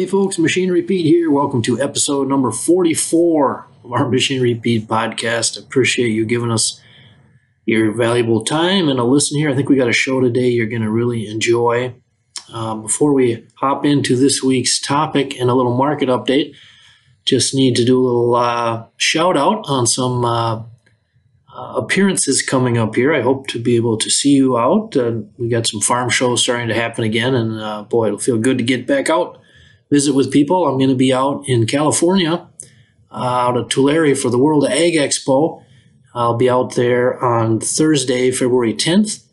Hey folks, Machinery Pete here. Welcome to episode number 44 of our Machinery Pete podcast. Appreciate you giving us your valuable time and a listen here. I think we got a show today you're going to really enjoy. Um, before we hop into this week's topic and a little market update, just need to do a little uh, shout out on some uh, uh, appearances coming up here. I hope to be able to see you out. Uh, we got some farm shows starting to happen again, and uh, boy, it'll feel good to get back out, visit with people. I'm going to be out in California, uh, out of Tulare for the World Ag Expo. I'll be out there on Thursday, February 10th,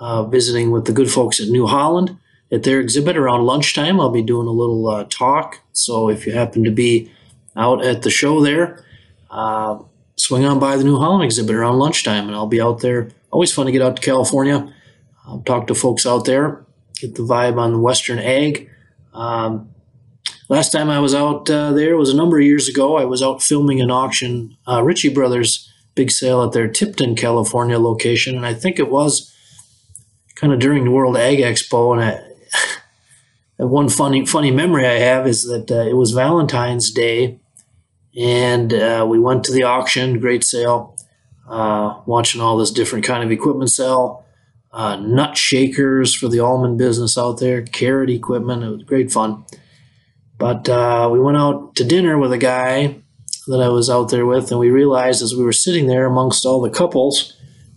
uh, visiting with the good folks at New Holland at their exhibit around lunchtime. I'll be doing a little uh, talk. So if you happen to be out at the show there, swing on by the New Holland exhibit around lunchtime, and I'll be out there. Always fun to get out to California, um, talk to folks out there, get the vibe on Western ag. Um, last time I was out uh, there was a number of years ago. I was out filming an auction, uh, Ritchie Brothers big sale at their Tipton, California location, and I think it was kind of during the World Ag Expo. And I, one funny funny memory I have is that uh, it was Valentine's Day and uh, we went to the auction, great sale, uh, watching all this different kind of equipment sell, uh, nut shakers for the almond business out there, carrot equipment. It was great fun. But uh, we went out to dinner with a guy that I was out there with, and we realized as we were sitting there amongst all the couples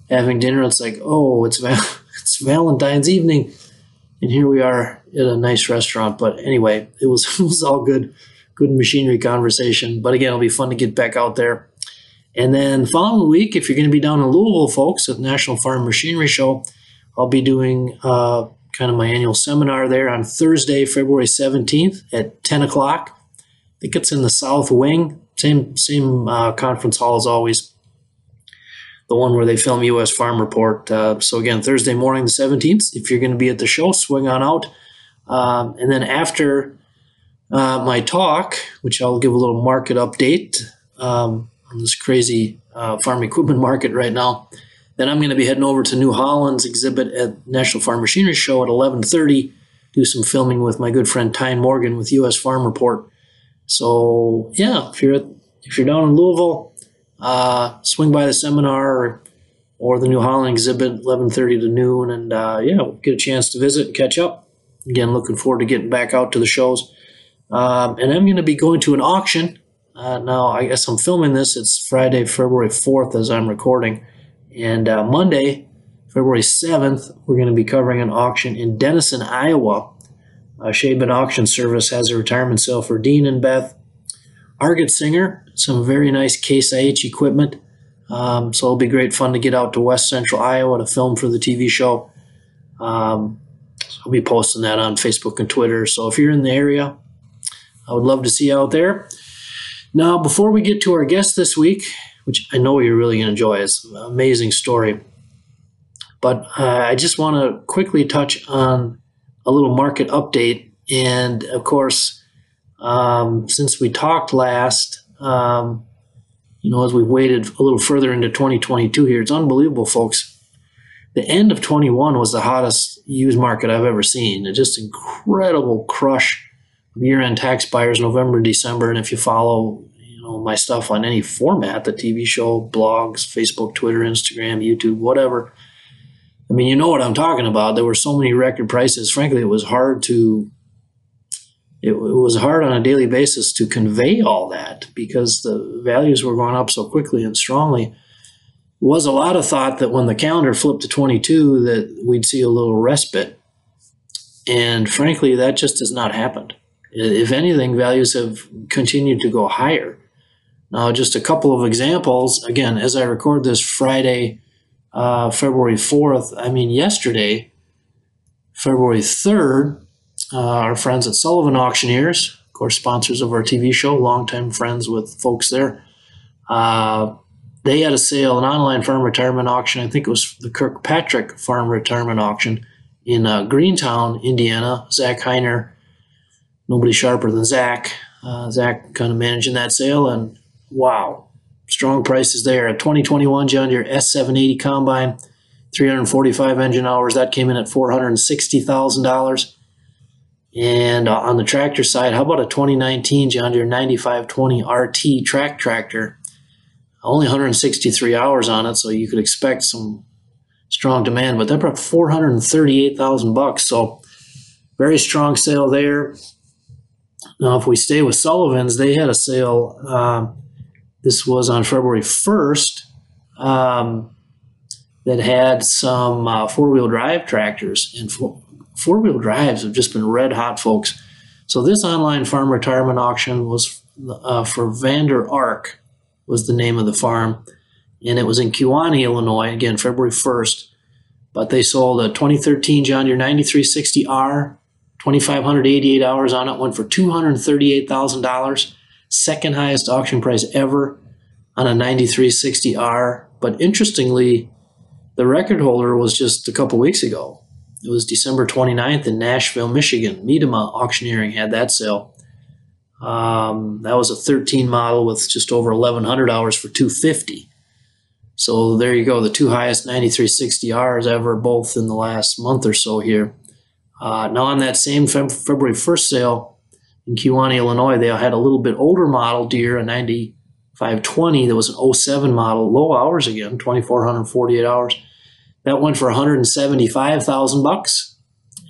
having dinner, it's like, oh, it's it's Valentine's evening, and here we are at a nice restaurant. But anyway, it was it was all good good machinery conversation. But again, it'll be fun to get back out there. And then following week, if you're going to be down in Louisville, folks, at National Farm Machinery Show, I'll be doing uh, kind of my annual seminar there on Thursday, February 17th at 10 o'clock. I think it's in the South Wing, same same uh, conference hall as always. The one where they film U.S. Farm Report. Uh, so again, Thursday morning, the 17th. If you're going to be at the show, swing on out. Um, and then after uh, my talk, which I'll give a little market update um, on this crazy uh, farm equipment market right now. Then I'm going to be heading over to New Holland's exhibit at National Farm Machinery Show at 11:30. Do some filming with my good friend Tyne Morgan with U.S. Farm Report. So yeah, if you're at, if you're down in Louisville, uh, swing by the seminar or, or the New Holland exhibit 11:30 to noon, and uh, yeah, we'll get a chance to visit and catch up. Again, looking forward to getting back out to the shows. Um, and I'm going to be going to an auction. Uh, now, I guess I'm filming this. It's Friday, February 4th as I'm recording. And uh, Monday, February 7th, we're going to be covering an auction in Denison, Iowa. Uh, Shaban Auction Service has a retirement sale for Dean and Beth. Argetsinger, some very nice Case IH equipment. Um, so it'll be great fun to get out to West Central Iowa to film for the TV show. Um, so I'll be posting that on Facebook and Twitter. So if you're in the area, I would love to see you out there. Now, before we get to our guest this week, which I know you're really going to enjoy, it's an amazing story. But uh, I just want to quickly touch on a little market update. And of course, um, since we talked last, um, you know, as we've waited a little further into 2022 here, it's unbelievable, folks. The end of 21 was the hottest used market I've ever seen. It just incredible crush of year-end tax buyers November, December, and if you follow know my stuff on any format, the TV show, blogs, Facebook, Twitter, Instagram, YouTube, whatever. I mean, you know what I'm talking about. There were so many record prices. Frankly, it was hard to it, it was hard on a daily basis to convey all that because the values were going up so quickly and strongly. It was a lot of thought that when the calendar flipped to 22 that we'd see a little respite. And frankly, that just has not happened. If anything, values have continued to go higher. Now, just a couple of examples. Again, as I record this Friday, uh, February 4th, I mean, yesterday, February 3rd, uh, our friends at Sullivan Auctioneers, of course, sponsors of our TV show, longtime friends with folks there, uh, they had a sale, an online farm retirement auction. I think it was the Kirkpatrick Farm Retirement Auction in uh, Greentown, Indiana. Zach Heiner nobody sharper than Zach. Uh, Zach kind of managing that sale, and wow, strong prices there. A 2021 John Deere S780 combine, 345 engine hours. That came in at $460,000. And uh, on the tractor side, how about a 2019 John Deere 9520 RT track tractor? Only 163 hours on it, so you could expect some strong demand. But that brought 438,000 bucks, so very strong sale there. Now, if we stay with Sullivan's, they had a sale. Um, this was on February 1st um, that had some uh, four wheel drive tractors. And four wheel drives have just been red hot, folks. So, this online farm retirement auction was uh, for Vander Ark, was the name of the farm. And it was in Kewanee, Illinois, again, February 1st. But they sold a 2013 John Deere 9360R 2,588 hours on it, went for $238,000, second highest auction price ever on a 9360R. But interestingly, the record holder was just a couple weeks ago. It was December 29th in Nashville, Michigan. Miedema Auctioneering had that sale. Um, that was a 13 model with just over 1,100 hours for 250. So there you go, the two highest 9360Rs ever, both in the last month or so here. Uh, now, on that same Feb- February 1st sale in Kewanee, Illinois, they had a little bit older model Deere, a 9520 that was an 07 model, low hours again, 2,448 hours. That went for 175,000 bucks,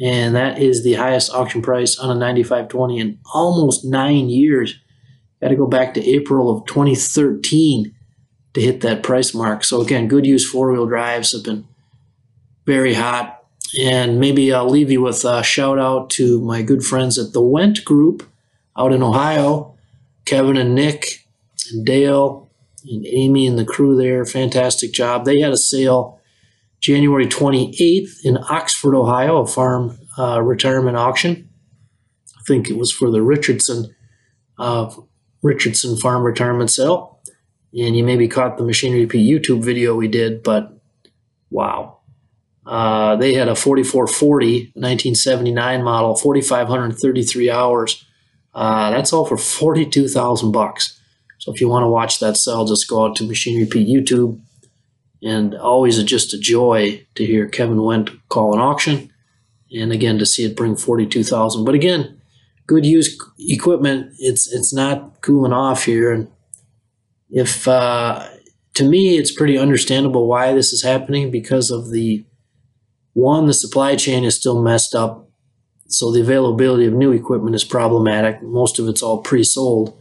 and that is the highest auction price on a 9520 in almost nine years. Got to go back to April of 2013 to hit that price mark. So again, good use four wheel drives have been very hot and maybe I'll leave you with a shout out to my good friends at the Wendt Group out in Ohio, Kevin and Nick and Dale and Amy and the crew there. Fantastic job. They had a sale January 28th in Oxford, Ohio, a farm uh, retirement auction. I think it was for the Richardson uh, Richardson Farm Retirement Sale. And you maybe caught the Machinery Pete YouTube video we did, but wow uh, they had a 4440 1979 model, 4,533 hours. Uh, that's all for 42,000 bucks. So if you want to watch that sell, just go out to Machinery Pete YouTube. And always just a joy to hear Kevin Wendt call an auction, and again to see it bring 42,000. But again, good used equipment. It's it's not cooling off here, and if uh, to me, it's pretty understandable why this is happening because of the one, the supply chain is still messed up, so the availability of new equipment is problematic. Most of it's all pre sold,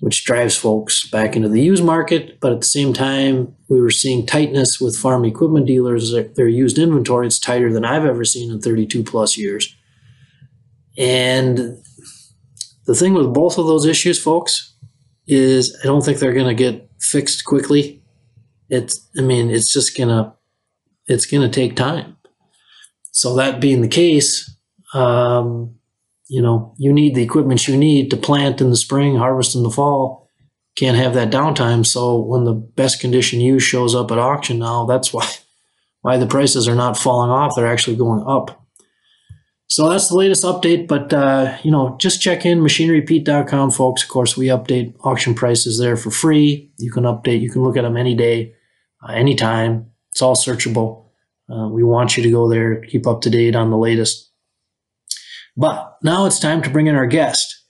which drives folks back into the used market. But at the same time, we were seeing tightness with farm equipment dealers. Their used inventory is tighter than I've ever seen in 32 plus years. And the thing with both of those issues, folks, is I don't think they're going to get fixed quickly. It's, I mean, it's just going to it's going to take time. So that being the case, um, you know, you need the equipment you need to plant in the spring, harvest in the fall. Can't have that downtime. So when the best condition used shows up at auction now, that's why why the prices are not falling off. They're actually going up. So that's the latest update. But uh, you know, just check in machinerypete.com, folks. Of course, we update auction prices there for free. You can update. You can look at them any day, uh, anytime. It's all searchable. Uh, we want you to go there, keep up to date on the latest. But now it's time to bring in our guest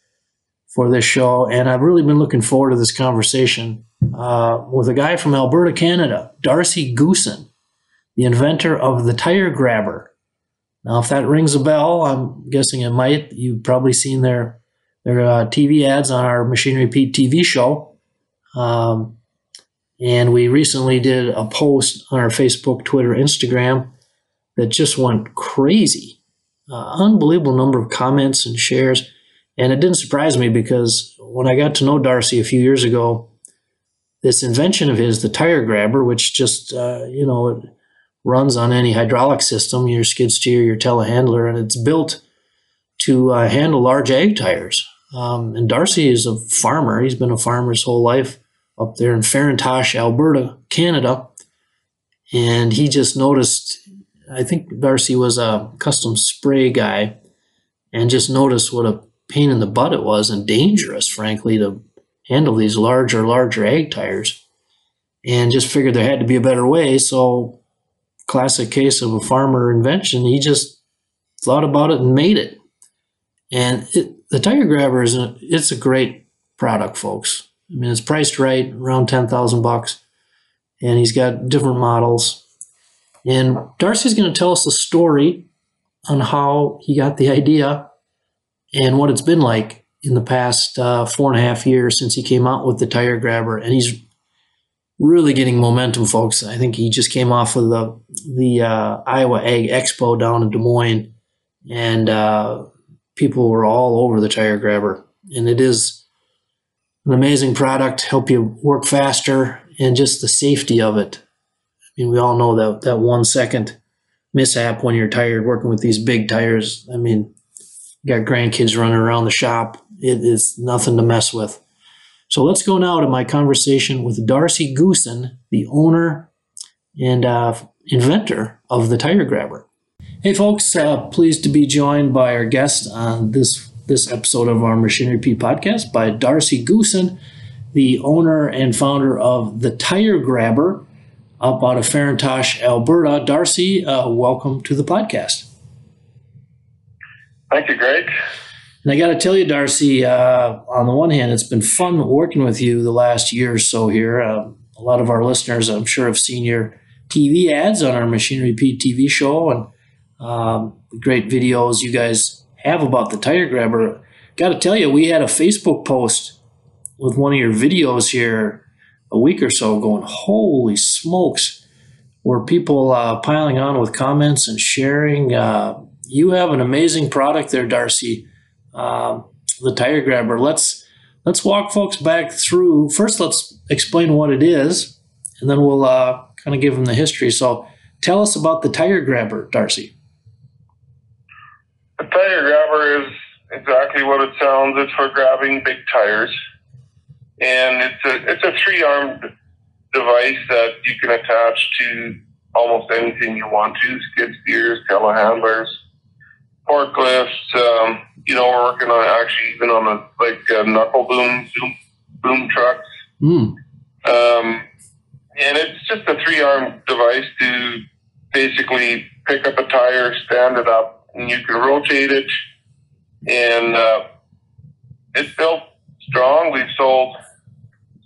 for this show, and I've really been looking forward to this conversation uh, with a guy from Alberta, Canada, Darcy Goosen, the inventor of the tire grabber. Now, if that rings a bell, I'm guessing it might. You've probably seen their their uh, TV ads on our Machinery Pete TV show. Um, and we recently did a post on our Facebook, Twitter, Instagram that just went crazy. Uh, unbelievable number of comments and shares. And it didn't surprise me because when I got to know Darcy a few years ago, this invention of his, the tire grabber, which just, uh, you know, it runs on any hydraulic system, your skid steer, your telehandler, and it's built to uh, handle large ag tires. Um, and Darcy is a farmer. He's been a farmer his whole life up there in Farintosh, Alberta, Canada. And he just noticed, I think Darcy was a custom spray guy, and just noticed what a pain in the butt it was and dangerous, frankly, to handle these larger, larger ag tires. And just figured there had to be a better way. So, classic case of a farmer invention, he just thought about it and made it. And it, the tire grabber is a, it's a great product, folks. I mean, it's priced right, around ten thousand bucks, and he's got different models. And Darcy's going to tell us the story on how he got the idea and what it's been like in the past uh, four and a half years since he came out with the tire grabber. And he's really getting momentum, folks. I think he just came off of the the uh, Iowa Ag Expo down in Des Moines, and uh, people were all over the tire grabber. And it is an amazing product, help you work faster, and just the safety of it. I mean, we all know that that one second mishap when you're tired working with these big tires. I mean, got grandkids running around the shop. It is nothing to mess with. So let's go now to my conversation with Darcy Goosen, the owner and uh, inventor of the Tire Grabber. Hey, folks, uh, pleased to be joined by our guest on this this episode of our Machinery Pete podcast by Darcy Goosen, the owner and founder of the Tire Grabber up out of Farintosh, Alberta. Darcy, uh, welcome to the podcast. Thank you, Greg. And I got to tell you, Darcy, uh, on the one hand, it's been fun working with you the last year or so here. Uh, a lot of our listeners, I'm sure, have seen your TV ads on our Machinery Pete TV show and um, great videos you guys have about the tire grabber. Got to tell you, we had a Facebook post with one of your videos here a week or so going, holy smokes, were people uh, piling on with comments and sharing. Uh, you have an amazing product there, Darcy. Um, the tire grabber. Let's let's walk folks back through. First, let's explain what it is, and then we'll uh, kind of give them the history. So, tell us about the tire grabber, Darcy. The tire grabber is exactly what it sounds. It's for grabbing big tires and it's a it's a three armed device that you can attach to almost anything you want to skid steers, telehandlers, forklifts. Um, you know, we're working on actually even on a like uh, knuckle boom, boom boom trucks. Mm. Um, and it's just a three armed device to basically pick up a tire, stand it up, and you can rotate it. And uh, it's built strong. We've sold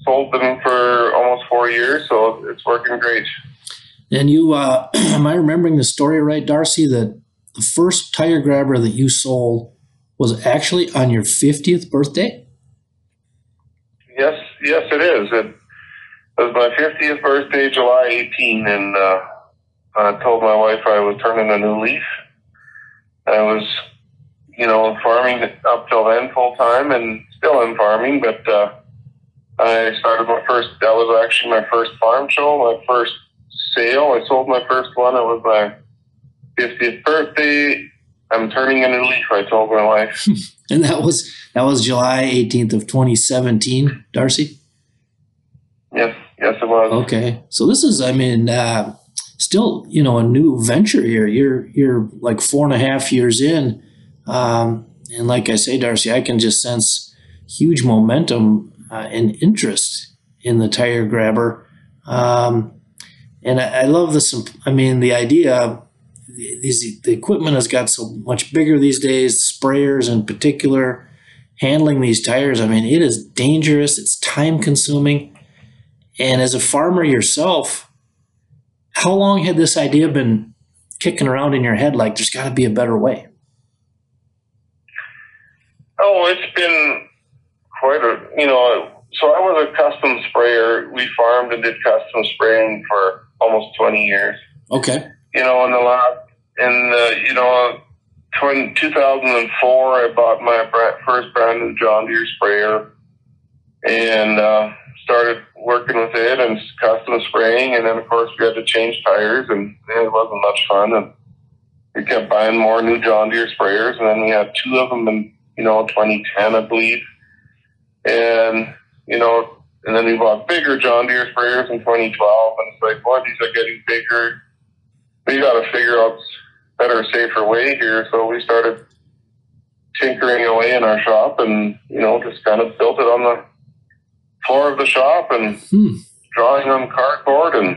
sold them for almost four years, so it's working great. And you, uh, am I remembering the story right, Darcy? That the first tire grabber that you sold was actually on your 50th birthday? Yes, yes, it is. It was my 50th birthday, July 18, and uh, I told my wife I was turning a new leaf. I was, you know, farming up till then full time and still in farming, but uh, I started my first, that was actually my first farm show, my first sale. I sold my first one. It was my 50th birthday. I'm turning a new leaf, I told my wife. and that was, that was July 18th of 2017, Darcy? Yes, yes, it was. Okay. So this is, I mean, uh, still, you know, a new venture here. You're, you're like four and a half years in. Um, and like I say, Darcy, I can just sense huge momentum uh, and interest in the tire grabber. Um, and I, I, love this. I mean, the idea, these, the equipment has got so much bigger these days, sprayers in particular, handling these tires. I mean, it is dangerous, it's time consuming. And as a farmer yourself, how long had this idea been kicking around in your head like there's got to be a better way? Oh, it's been quite a, you know, so I was a custom sprayer. We farmed and did custom spraying for almost 20 years. Okay. You know, in the last, in the, you know, 20, 2004, I bought my first brand new John Deere sprayer and uh, started working with it and custom spraying. And then, of course, we had to change tires, and it wasn't much fun. And we kept buying more new John Deere sprayers, and then we had two of them in, you know, 2010, I believe. And, you know, and then we bought bigger John Deere sprayers in 2012. And it's like, boy, these are getting bigger. We got to figure out better, safer way here. So we started tinkering away in our shop and, you know, just kind of built it on the floor of the shop and hmm. drawing on cardboard and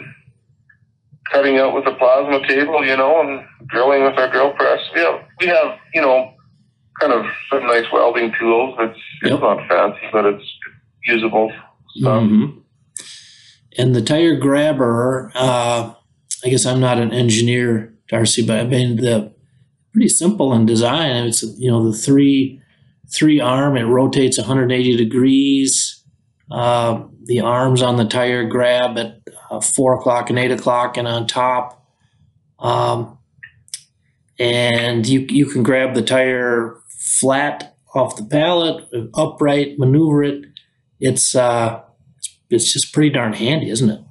cutting out with a plasma table, you know, and drilling with our drill press. We have, we have, you know, kind of some nice welding tools. It's it's not fancy, but it's usable stuff. Mhm. And the tire grabber, uh, I guess I'm not an engineer, Darcy, but I mean the pretty simple in design. It's you know the three three arm. It rotates 180 degrees. Uh, the arms on the tire grab at uh, four o'clock and eight o'clock, and on top. Um, and you you can grab the tire flat off the pallet, upright, maneuver it. It's uh, it's just pretty darn handy, isn't it?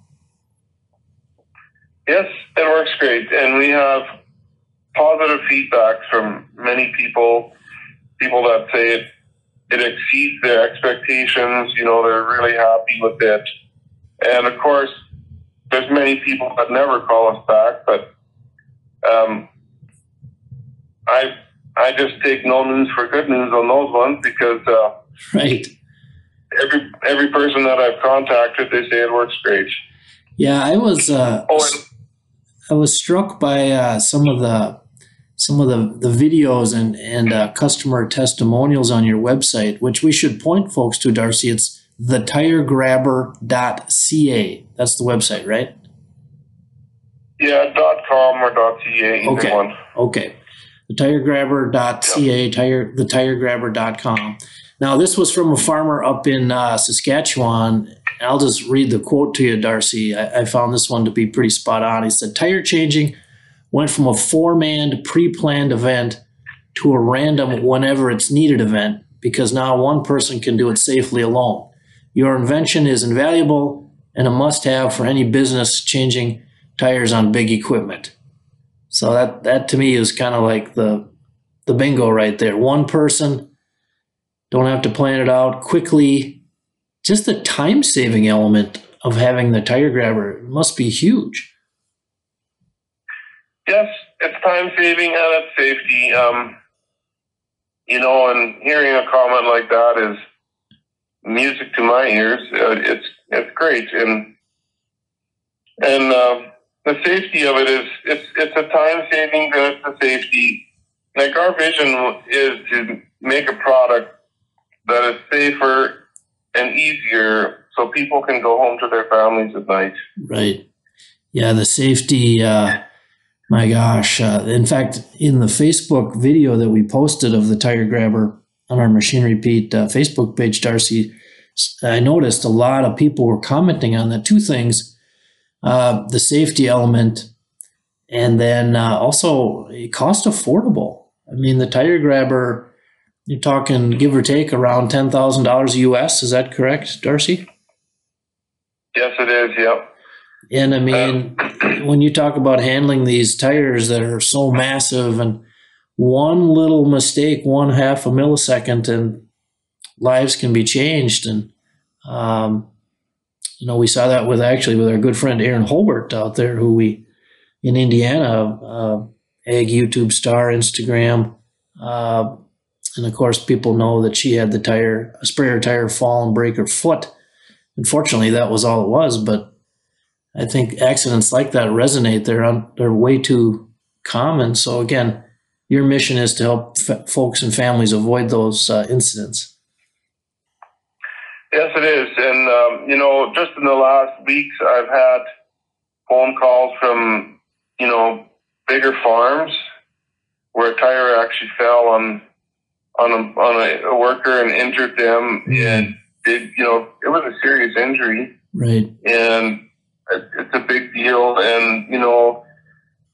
Yes, it works great, and we have positive feedback from many people. People that say it it exceeds their expectations. You know, they're really happy with it, and of course, there's many people that never call us back. But um, I I just take no news for good news on those ones because uh, Right. every every person that I've contacted, they say it works great. Yeah, I was uh, Oh, I was struck by uh, some of the some of the, the videos and and uh, customer testimonials on your website, which we should point folks to, Darcy. It's thetiregrabber.ca. That's the website, right? Yeah, dot com or dot ca, either Okay. one. Okay. The tiregrabber.ca, tire, the tiregrabber.com. Now, this was from a farmer up in uh, Saskatchewan. I'll just read the quote to you, Darcy. I, I found this one to be pretty spot on. He said, Tire changing went from a four man pre planned event to a random whenever it's needed event because now one person can do it safely alone. Your invention is invaluable and a must have for any business changing tires on big equipment. So that that to me is kind of like the the bingo right there. One person don't have to plan it out quickly. Just the time saving element of having the tire grabber must be huge. Yes, it's time saving and it's safety. Um, you know, and hearing a comment like that is music to my ears. Uh, it's it's great, and and uh, the safety of it is it's it's a time saving and it's a safety. Like our vision is to make a product that is safer and easier, so people can go home to their families at night. Right. Yeah, the safety. Uh, my gosh. Uh, in fact, in the Facebook video that we posted of the tire grabber on our Machinery Pete uh, Facebook page, Darcy, I noticed a lot of people were commenting on the two things uh, the safety element and then uh, also cost affordable. I mean, the tire grabber, you're talking give or take around $10,000 US. Is that correct, Darcy? Yes, it is. Yep. And I mean, when you talk about handling these tires that are so massive and one little mistake, one half a millisecond, and lives can be changed. And, um, you know, we saw that with actually with our good friend Aaron Holbert out there, who we in Indiana, uh, Ag YouTube star, Instagram. Uh, and of course, people know that she had the tire, a sprayer tire fall and break her foot. Unfortunately, that was all it was, but I think accidents like that resonate. They're on, they're way too common. So again, your mission is to help f- folks and families avoid those uh, incidents. Yes, it is. And, um, you know, just in the last weeks, I've had phone calls from, you know, bigger farms where a tire actually fell on on a, on a, worker and injured them. And, it, you know, it was a serious injury. Right. And it's a big deal. And, you know,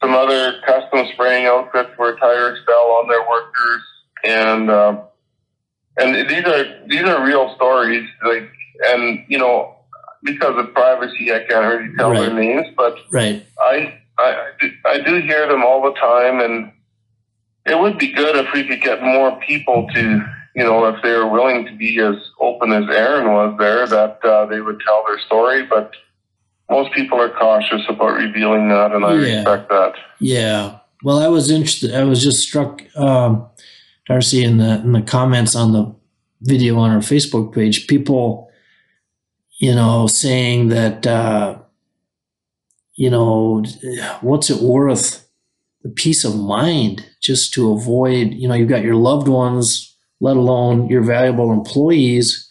some other custom spraying outfits where tires fell on their workers. And, uh, and these are these are real stories. Like, and you know, because of privacy, I can't really tell their names, but Right. I, I I do- I do hear them all the time, and it would be good if we could get more people to, you know, if they were willing to be as open as Aaron was there, that uh, they would tell their story. But most people are cautious about revealing that, and I Yeah. respect that. Yeah. Well, I was interested. I was just struck, um, Darcy, in the in the comments on the video on our Facebook page. People, you know, saying that, uh, you know, what's it worth the peace of mind just to avoid, you know, you've got your loved ones, let alone your valuable employees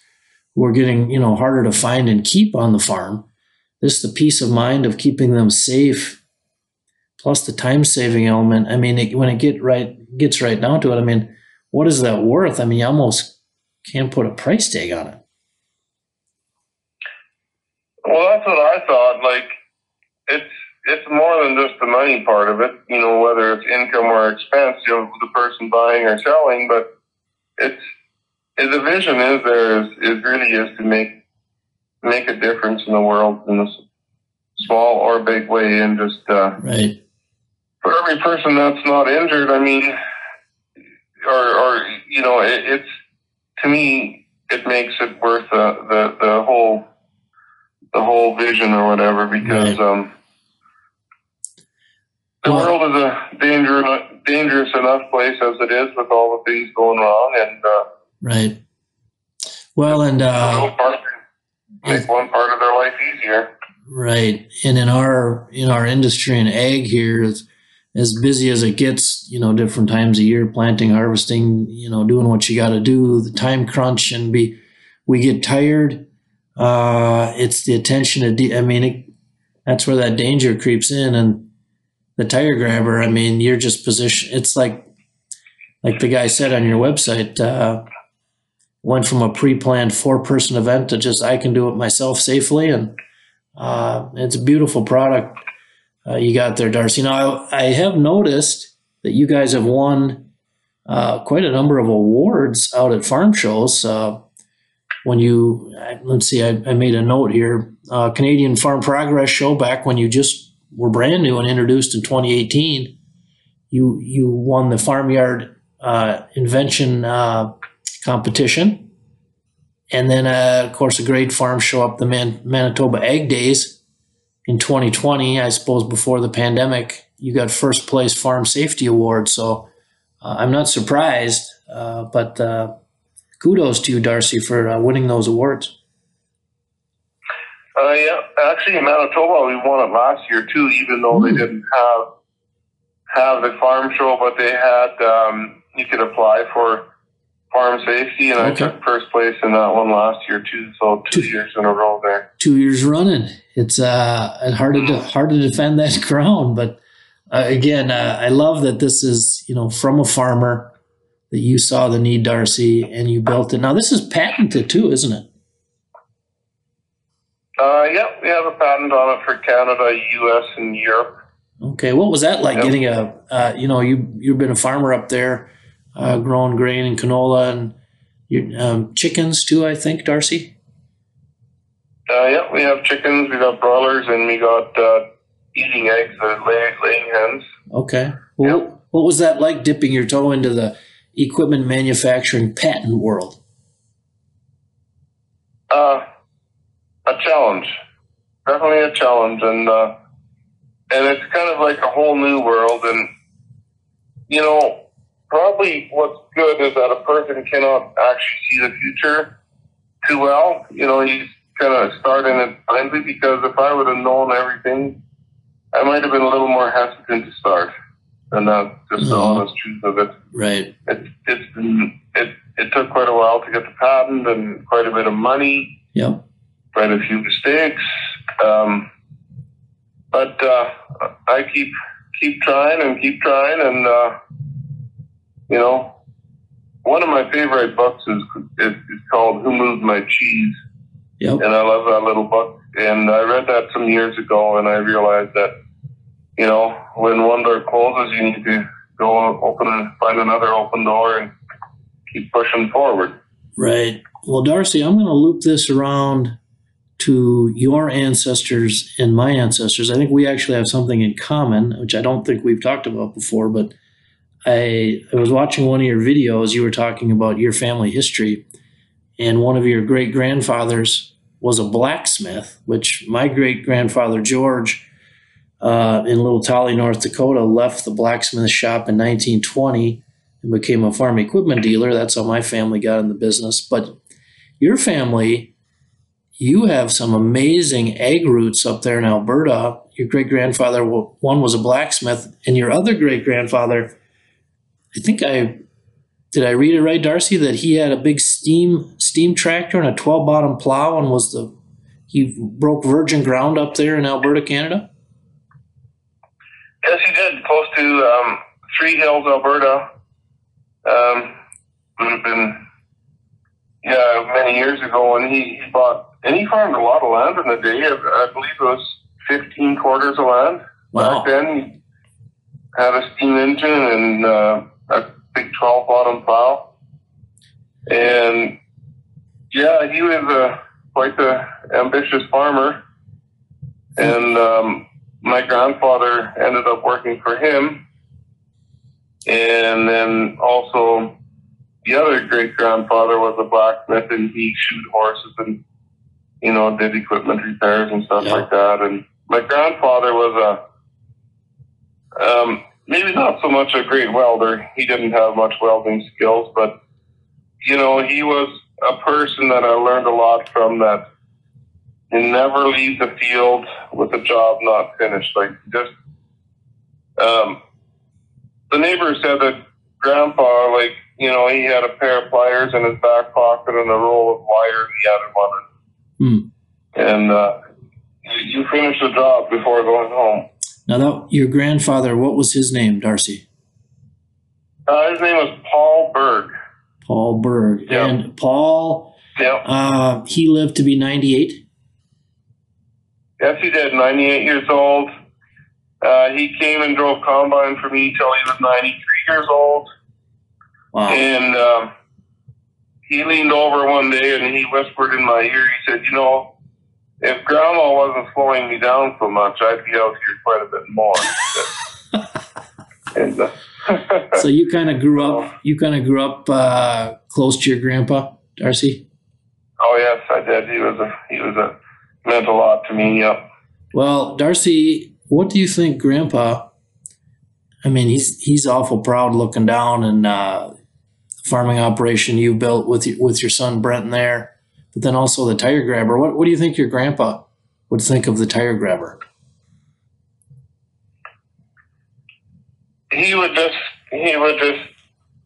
who are getting, you know, harder to find and keep on the farm. This the peace of mind of keeping them safe, plus the time saving element. I mean, it, when it get right gets right down to it, I mean, what is that worth? I mean, you almost can't put a price tag on it. Well, that's what I thought. Like, it's it's more than just the money part of it. You know, whether it's income or expense, you know, the person buying or selling, but it's the vision is there is, is really is to make make a difference in the world in a small or big way, and just uh, right for every person that's not injured. I mean, or or you know, it, it's to me it makes it worth the the, the whole the whole vision or whatever because right. um the well, world is a dangerous dangerous enough place as it is with all the things going wrong and uh, right well and uh make one part of their life easier right and in our in our industry in ag here as busy as it gets you know different times a year planting harvesting you know doing what you got to do the time crunch and be we get tired uh it's the attention de- i mean it, that's where that danger creeps in and the tire grabber, I mean, you're just position. It's like, like the guy said on your website, uh, went from a pre-planned four-person event to just I can do it myself safely, and uh, it's a beautiful product uh, you got there, Darcy. Now I, I, have noticed that you guys have won uh, quite a number of awards out at farm shows. Uh, when you let's see, I, I, made a note here, uh, Canadian Farm Progress Show back when you just were brand new and introduced in 2018, you you won the farmyard uh, invention competition, and then uh, of course a great farm show up the Man- Manitoba Ag Days in 2020. I suppose before the pandemic, you got first place farm safety award. So uh, I'm not surprised, uh, but uh, kudos to you, Darcy, for winning those awards. Uh, yeah, actually, in Manitoba, we won it last year too. Even though they hmm. didn't have have the farm show, but they had um, you could apply for farm safety, and okay. I took first place in that one last year too. So two, two years in a row there. Two years running. It's uh hard to hmm. hard to defend that crown, but uh, again, uh, I love that this is you know from a farmer that you saw the need, Darcy, and you built it. Now this is patented too, isn't it? Uh, yep, we have a patent on it for Canada, U.S., and Europe. Okay, what was that like yep. getting a? Uh, you know, you you've been a farmer up there, uh, growing grain and canola and your, um, chickens too. I think, Darcy. Uh, yeah, we have chickens, we got broilers, and we got uh, eating eggs, uh, laying, laying hens. Okay. Well, what was that like dipping your toe into the equipment manufacturing patent world? Uh, a challenge, definitely a challenge, and uh, and it's kind of like a whole new world. And you know, probably what's good is that a person cannot actually see the future too well. You know, he's kind of starting it blindly because if I would have known everything, I might have been a little more hesitant to start. And that's just mm-hmm. the honest truth of it. Right. It, it's been, it, it took quite a while to get the patent and quite a bit of money. Yep quite a few mistakes. Um, but uh, I keep keep trying and keep trying, and uh, you know, one of my favorite books is, is, is called "Who Moved My Cheese," yep. and I love that little book. And I read that some years ago, and I realized that you know, when one door closes, you need to go open and find another open door and keep pushing forward. Right. Well, Darcy, I'm going to loop this around to your ancestors and my ancestors. I think we actually have something in common, which I don't think we've talked about before, but I, I was watching one of your videos. You were talking about your family history, and one of your great grandfathers was a blacksmith, which my great grandfather George uh, in Little Tolly, North Dakota, left the blacksmith shop in 1920 and became a farm equipment dealer. That's how my family got in the business. But your family you have some amazing ag roots up there in Alberta. your great grandfather, one was a blacksmith, and your other great grandfather, I think I did I read it right, Darcy, that he had a big steam steam tractor and a twelve bottom plow, and was the he broke virgin ground up there in Alberta, Canada. Yes, he did, close to um, Three Hills, Alberta. Um, would have been yeah many years ago, and he, he bought and he farmed a lot of land in the day. I, I believe it was fifteen quarters of land wow. back then. He had a steam engine and uh, a big twelve bottom plow, and yeah, he was a quite the ambitious farmer, and um, my grandfather ended up working for him, and then also the other great grandfather was a blacksmith, and he shoed horses and you know did equipment repairs and stuff Yeah. like that. And my grandfather was a um, maybe not so much a great welder. He didn't have much welding skills, but you know he was a person that I learned a lot from. That he never leaves the field with a job not finished. Like just um, the neighbor said that grandpa, like you know, he had a pair of pliers in his back pocket and a roll of wire, and he had one. Hmm. And uh, you, you finish the job before going home. Now that your grandfather, what was his name, Darcy? Uh, his name was Paul Berg. Paul Berg. Yeah. And Paul, Yep. uh, he lived to be 98. Yes, he did. 98 years old. Uh, he came and drove combine for me till he was 93 years old. Wow. And um, he leaned over one day and he whispered in my ear, he said, You know, if grandma wasn't slowing me down so much, I'd be out here quite a bit more. and, uh, So you kind of grew up, you kind of grew up uh, close to your grandpa, Darcy? oh, yes, I did. He was a, he was a, meant a lot to me. Yep. Well, Darcy, what do you think, Grandpa? I mean, he's he's awful proud looking down and uh, the farming operation you built with your, with your son Brenton there, but then also the tire grabber. What what do you think your grandpa would think of the tire grabber? he would just he would just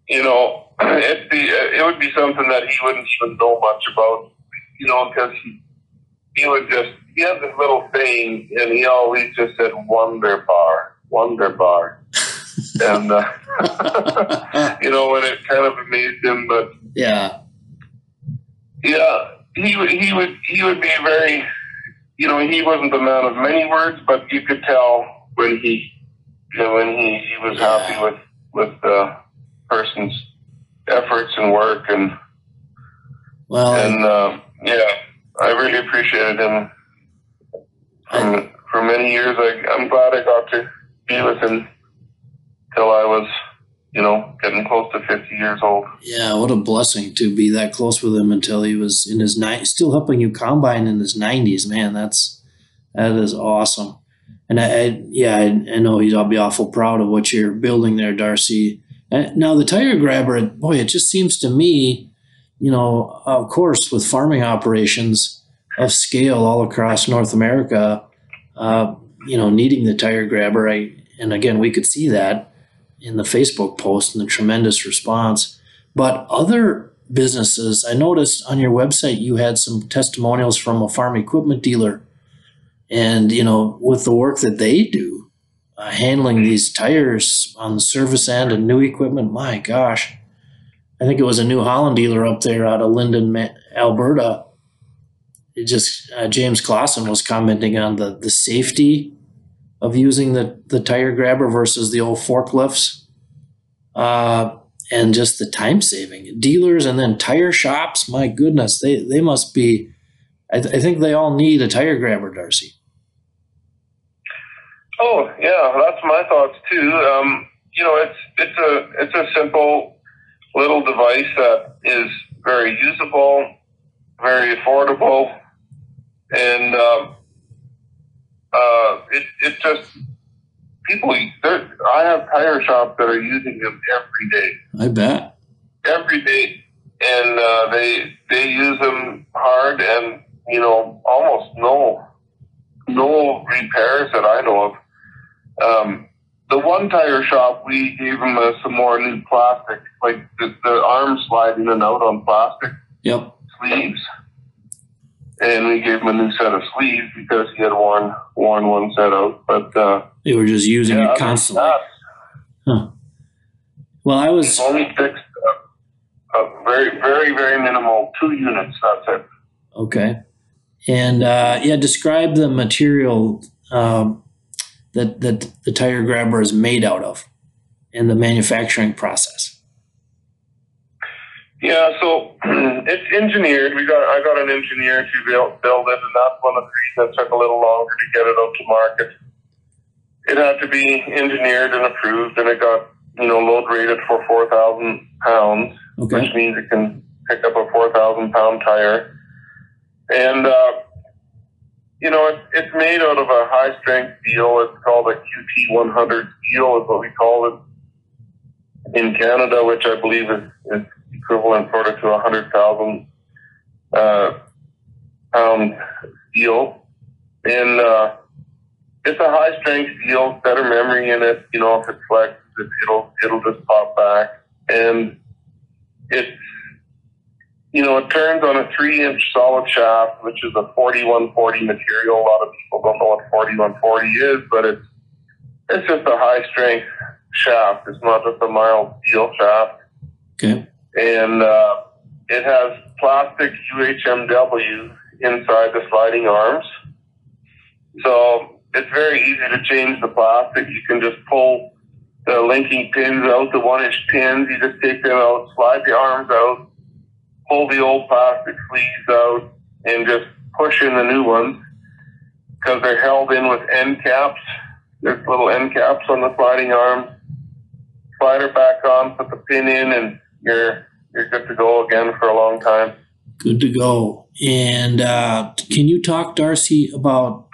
you know it'd be it would be something that he wouldn't even know much about you know because he he would just he had this little thing and he always just said wonder bar wonder bar and uh, you know and it kind of amazed him but yeah, yeah. He would he would he would be very you know he wasn't a man of many words but you could tell when he you know when he, he was happy with with the person's efforts and work and well, and uh, yeah I really appreciated him for, for many years. I, I'm glad I got to be with him till I was you know getting close to 50 years old yeah, what a blessing to be that close with him until he was in his nine, still helping you combine in his nineties. Man, that's that is awesome. And I, I yeah, I, I know he's. I'll be awful proud of what you're building there, Darcy. And now the tire grabber, boy, it just seems to me, you know, of course, with farming operations of scale all across North America, uh, you know, needing the tire grabber. I and again, we could see that in the Facebook post and the tremendous response. But other businesses, I noticed on your website you had some testimonials from a farm equipment dealer. And you know with the work that they do uh, handling these tires on the service end and new equipment my gosh. I think it was a new holland dealer up there out of linden alberta. It just uh, james clausen was commenting on the the safety of using the the tire grabber versus the old forklifts uh, and just the time saving dealers and then tire shops my goodness they they must be I, th- I think they all need a tire grabber darcy Oh yeah, that's my thoughts too. Um, you know, it's it's a it's a simple little device that is very usable, very affordable, and um, uh, it it just people. I have tire shops that are using them every day, i bet every day, and uh, they they use them hard and you know almost no no repairs that I know of. Um, the one tire shop, we gave them uh, some more new plastic, like the, the arms slide in and out on plastic Yep. sleeves. And we gave him a new set of sleeves because he had worn worn one set out. But uh, They were just using yeah, it constantly. that, Well, I was. Only fixed uh, a very, very, very minimal two units. That's it. Okay. And uh, yeah, describe the material um, that that the tire grabber is made out of, and the manufacturing process. Yeah, so it's engineered. We got I got an engineer to build build it, and that's one of the reasons it took a little longer to get it out to market. It had to be engineered and approved, and it got you know load rated for four thousand pounds, Okay. which means it can pick up a four thousand pound tire. And uh, you know it, it's made out of a high strength steel. It's called a QT one hundred steel, is what we call it in Canada, which I believe is, is equivalent of to a hundred thousand uh, pound steel. And uh, it's a high strength steel, better memory in it. You know, if it flexes, it, it'll it'll just pop back, and it's you know it turns on a three inch solid shaft, which is a forty one forty material. A lot of people don't know what forty one forty is, but it's it's just a high strength shaft. It's not just a mild steel shaft Okay. And uh, it has plastic UHMW inside the sliding arms. So it's very easy to change the plastic. You can just pull the linking pins out, the one inch pins. You just take them out, slide the arms out, pull the old plastic sleeves out, and just push in the new ones because they're held in with end caps. There's little end caps on the sliding arms. Slide her back on, put the pin in, and you're you're good to go again for a long time. Good to go. And uh, can you talk, Darcy, about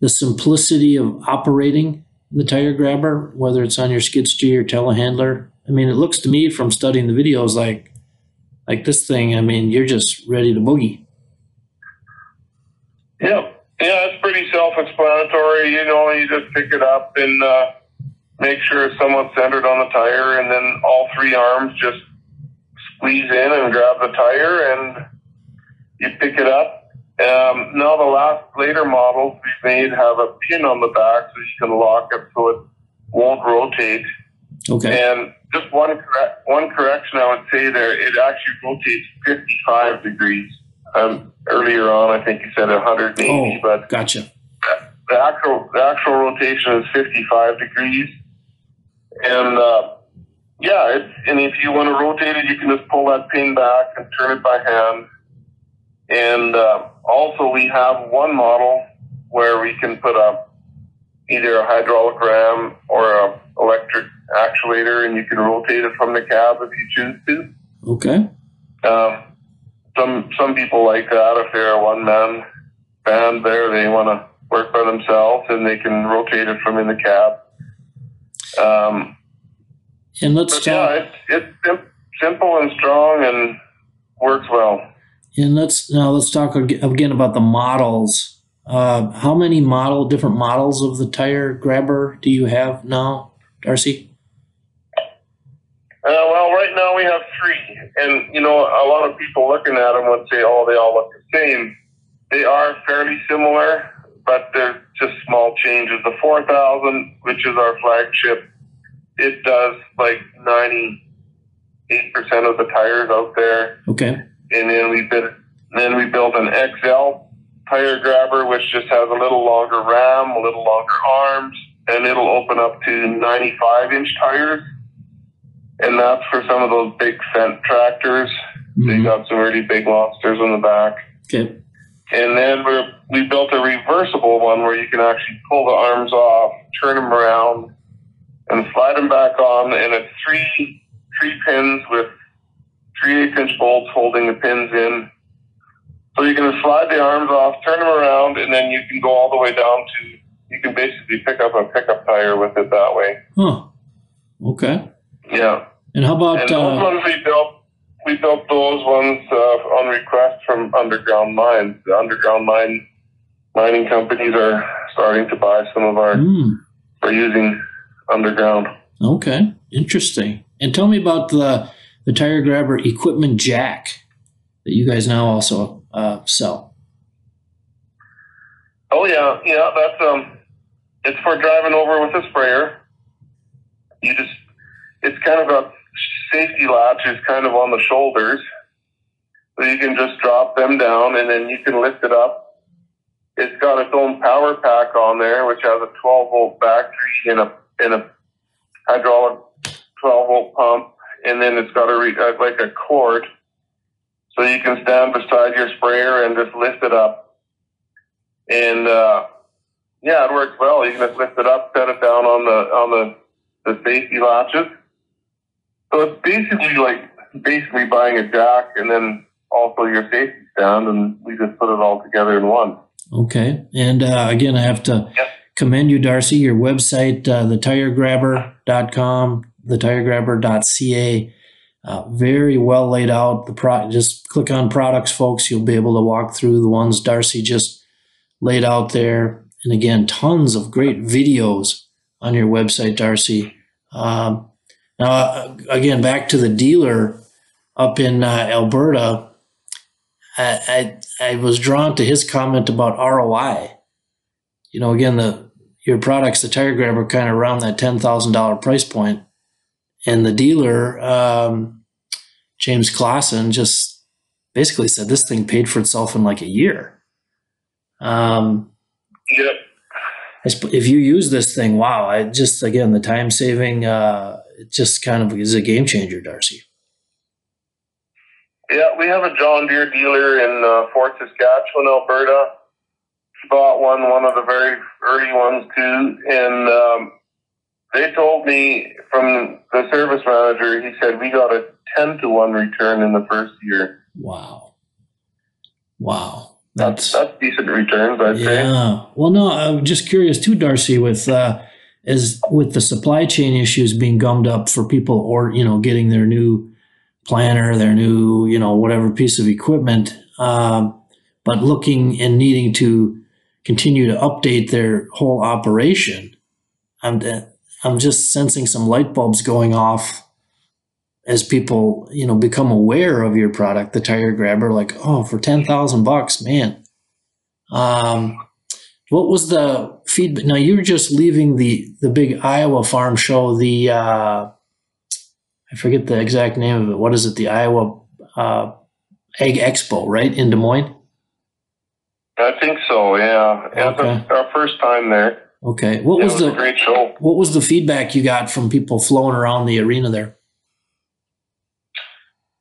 the simplicity of operating the tire grabber, whether it's on your skid steer or telehandler? I mean, it looks to me from studying the videos like like this thing. I mean, you're just ready to boogie. Yep. Yeah, it's pretty self-explanatory. You know, you just pick it up and uh, make sure it's somewhat centered on the tire, and then all three arms just squeeze in and grab the tire, and you pick it up. Um, now the last later models we've made have a pin on the back so you can lock it so it won't rotate. Okay. And just one correct, one correction I would say there, it actually rotates 55 degrees. Um, earlier on, I think you said 180, Oh, but gotcha. the actual the actual rotation is 55 degrees. And uh, yeah, it's, and if you want to rotate it, you can just pull that pin back and turn it by hand. And uh, also, we have one model where we can put a either a hydraulic ram or a electric actuator, and you can rotate it from the cab if you choose to. Okay. Um, some some people like that if they're a one man band. There, they want to work by themselves, and they can rotate it from in the cab. Um, And let's but yeah, talk. it's it's sim- simple and strong and works well. And let's now let's talk again about the models. Uh, how many model different models of the tire grabber do you have now, Darcy? Uh, well, right now we have three, and you know a lot of people looking at them would say, "Oh, they all look the same." They are fairly similar, but they're just small changes. The 4000, which is our flagship, it does like 98% of the tires out there. Okay. And then we built, then we built an XL tire grabber, which just has a little longer ram, a little longer arms, and it'll open up to 95 inch tires. And that's for some of those big Fendt tractors. They Mhm. got some really big monsters on the back. Okay. And then we we built a reversible one where you can actually pull the arms off, turn them around, and slide them back on. And it's three three pins with three eighth inch bolts holding the pins in. So you can slide the arms off, turn them around, and then you can go all the way down to. You can basically pick up a pickup tire with it that way. Huh. Okay. Yeah. And how about And those uh, ones we built, we built those ones uh, on request from Underground Mines. The Underground Mine mining companies are starting to buy some of our Mm, for using underground. okay, interesting. And tell me about the the tire grabber equipment jack that you guys now also uh, sell. Oh yeah, yeah. That's um, it's for driving over with a sprayer. You just, it's kind of a safety latch is kind of on the shoulders, so you can just drop them down and then you can lift it up. It's got its own power pack on there, which has a 12 volt battery and a and a hydraulic 12 volt pump, and then it's got a re, uh, like a cord, so you can stand beside your sprayer and just lift it up. And uh, yeah, it works well. You can just lift it up, set it down on the on the the safety latches. So it's basically like basically buying a jack and then also your safety stand, and we just put it all together in one. Okay. And uh, again, I have to Yep. commend you, Darcy. Your website, uh, thetiregrabber.com, thetiregrabber.ca, uh, very well laid out. The pro- Just click on products, folks. You'll be able to walk through the ones Darcy just laid out there. And again, tons of great videos on your website, Darcy. Um, now, uh, again, back to the dealer up in uh, Alberta. I, I I was drawn to his comment about ROI. You know, again, the your products, the tire grabber, kind of around that ten thousand dollar price point, and the dealer, um, James Clausen, just basically said this thing paid for itself in like a year. Um, Yep. If you use this thing, wow! I just again the time saving, uh, it just kind of is a game changer, Darcy. Yeah, we have a John Deere dealer in uh, Fort Saskatchewan, Alberta. Bought one, one of the very early ones too, and um, they told me from the service manager, he said we got a ten to one return in the first year. Wow, wow, That's that's that's decent returns, I'd say. Yeah. Well, no, I'm just curious too, Darcy, with uh, as with the supply chain issues being gummed up for people or you know getting their new planner, their new you know whatever piece of equipment, um, but looking and needing to continue to update their whole operation. I'm I'm just sensing some light bulbs going off as people you know become aware of your product, the tire grabber. Like, oh, for ten thousand bucks, man. Um, what was the feedback? Now you're just leaving the the big Iowa farm show. The uh, I forget the exact name of it. What is it? The Iowa uh, Ag Expo, right in Des Moines. I think so. Yeah, yeah Okay. our first time there. Okay. What was was the great show. what was the feedback you got from people flowing around the arena there?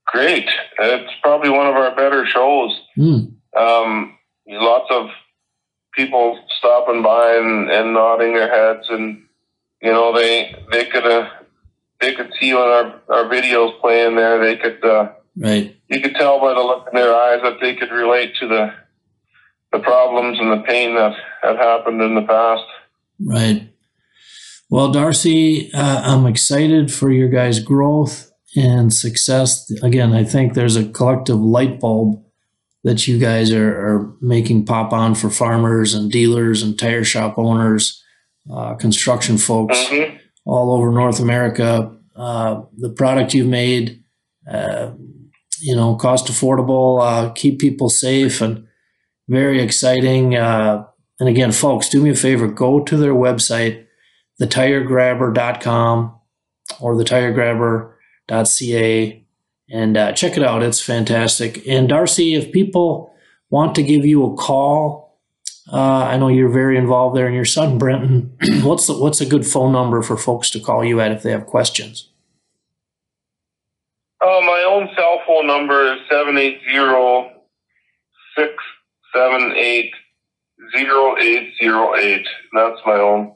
Great. It's probably one of our better shows. Hmm. um, lots of people stopping by and, and nodding their heads, and you know they they could uh, they could see when our our videos playing there. They could uh, Right. you could tell by the look in their eyes that they could relate to the the problems and the pain that had happened in the past. Right. Well, Darcy, uh, I'm excited for your guys' growth and success. Again, I think there's a collective light bulb that you guys are, are making pop on for farmers and dealers and tire shop owners, uh, construction folks hmm all over North America. Uh, the product you've made, uh, you know, cost affordable, uh, keep people safe, and very exciting. Uh, and again, folks, do me a favor go to their website, thetiregrabber.com or thetiregrabber.ca, and uh, check it out. It's fantastic. And Darcy, if people want to give you a call, uh, I know you're very involved there, and your son Brenton. what's the, what's a good phone number for folks to call you at if they have questions? Oh, my own cell phone number is seven eight zero six seven eight zero eight zero eight. That's my own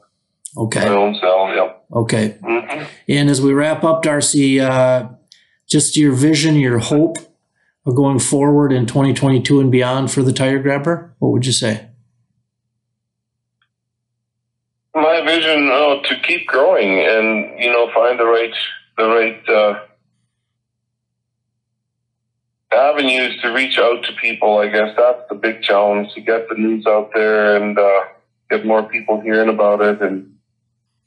Okay. my own cell. Yep. okay. hmm And as we wrap up, Darcy, uh, just your vision, your hope of going forward in 2022 and beyond for the tire grabber. What would you say? My vision oh, to keep growing and you know find the right the right uh, avenues to reach out to people. I guess that's the big challenge to get the news out there and uh, get more people hearing about it and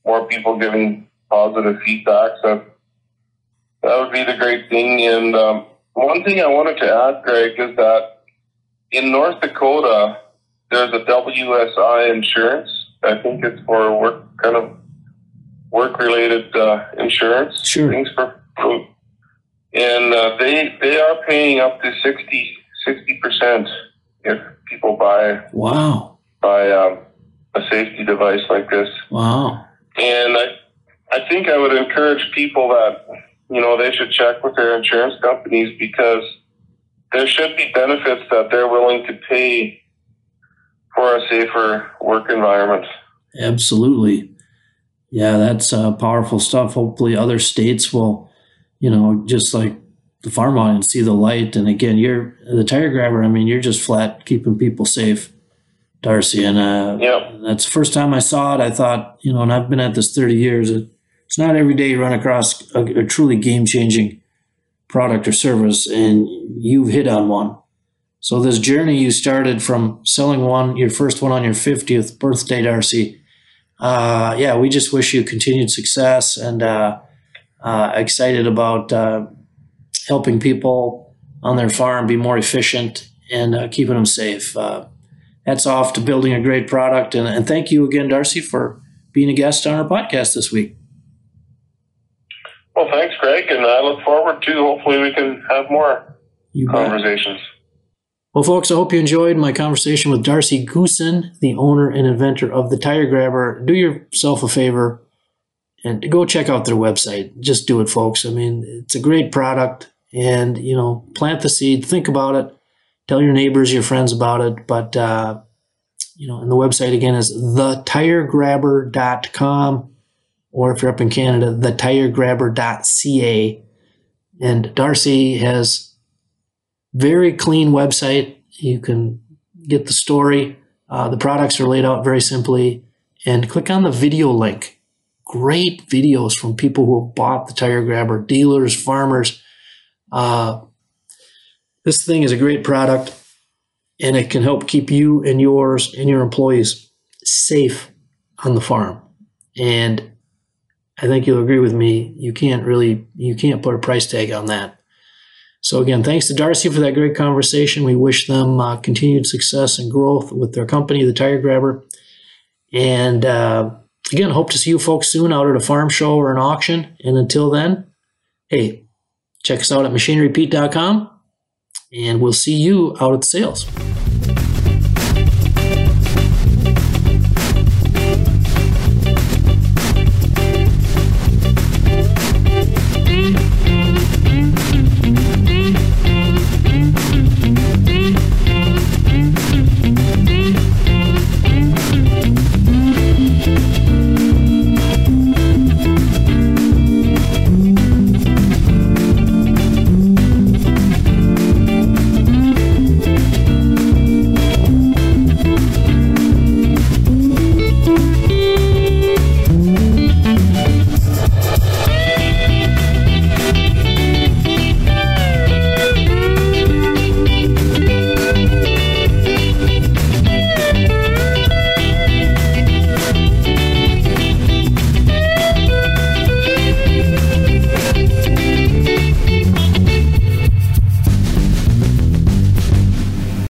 more people giving positive feedback. So that would be the great thing. And um, one thing I wanted to add, Greg, is that in North Dakota, there's a WSI insurance. I think it's for work kind of work related uh, insurance Sure. things for food. And uh, they they are paying up to 60 percent if people buy Wow. buy um, a safety device like this. Wow. And I I think I would encourage people that you know they should check with their insurance companies because there should be benefits that they're willing to pay for a safer work environment. Absolutely. Yeah, that's uh, powerful stuff. Hopefully, other states will, you know, just like the farm on and see the light. And again, you're the tire grabber. I mean, you're just flat keeping people safe, Darcy. And uh, Yep. that's the first time I saw it. I thought, you know, and I've been at this 30 years. It, it's not every day you run across a, a truly game changing product or service, and you've hit on one. So this journey you started from selling one, your first one on your 50th birthday, Darcy. Uh, yeah, we just wish you continued success and uh, uh, excited about uh, helping people on their farm be more efficient and uh, keeping them safe. Uh, hats off to building a great product. And, and thank you again, Darcy, for being a guest on our podcast this week. Well, thanks, Greg, and I look forward to hopefully we can have more You bet. conversations. Well, folks, I hope you enjoyed my conversation with Darcy Goosen, the owner and inventor of the Tire Grabber. Do yourself a favor and go check out their website. Just do it, folks. I mean, it's a great product, and you know, plant the seed. Think about it. Tell your neighbors, your friends about it. But uh, you know, and the website again is thetiregrabber.com, or if you're up in Canada, thetiregrabber.ca. And Darcy has very clean website. You can get the story. Uh, the products are laid out very simply. And click on the video link. Great videos from people who have bought the Tire Grabber, dealers, farmers. Uh, this thing is a great product and it can help keep you and yours and your employees safe on the farm. And I think you'll agree with me. You can't really, you can't put a price tag on that. So again, thanks to Darcy for that great conversation. We wish them uh, continued success and growth with their company, the Tire Grabber. And uh, again, hope to see you folks soon out at a farm show or an auction. And until then, hey, check us out at machinerypete.com and we'll see you out at the sales.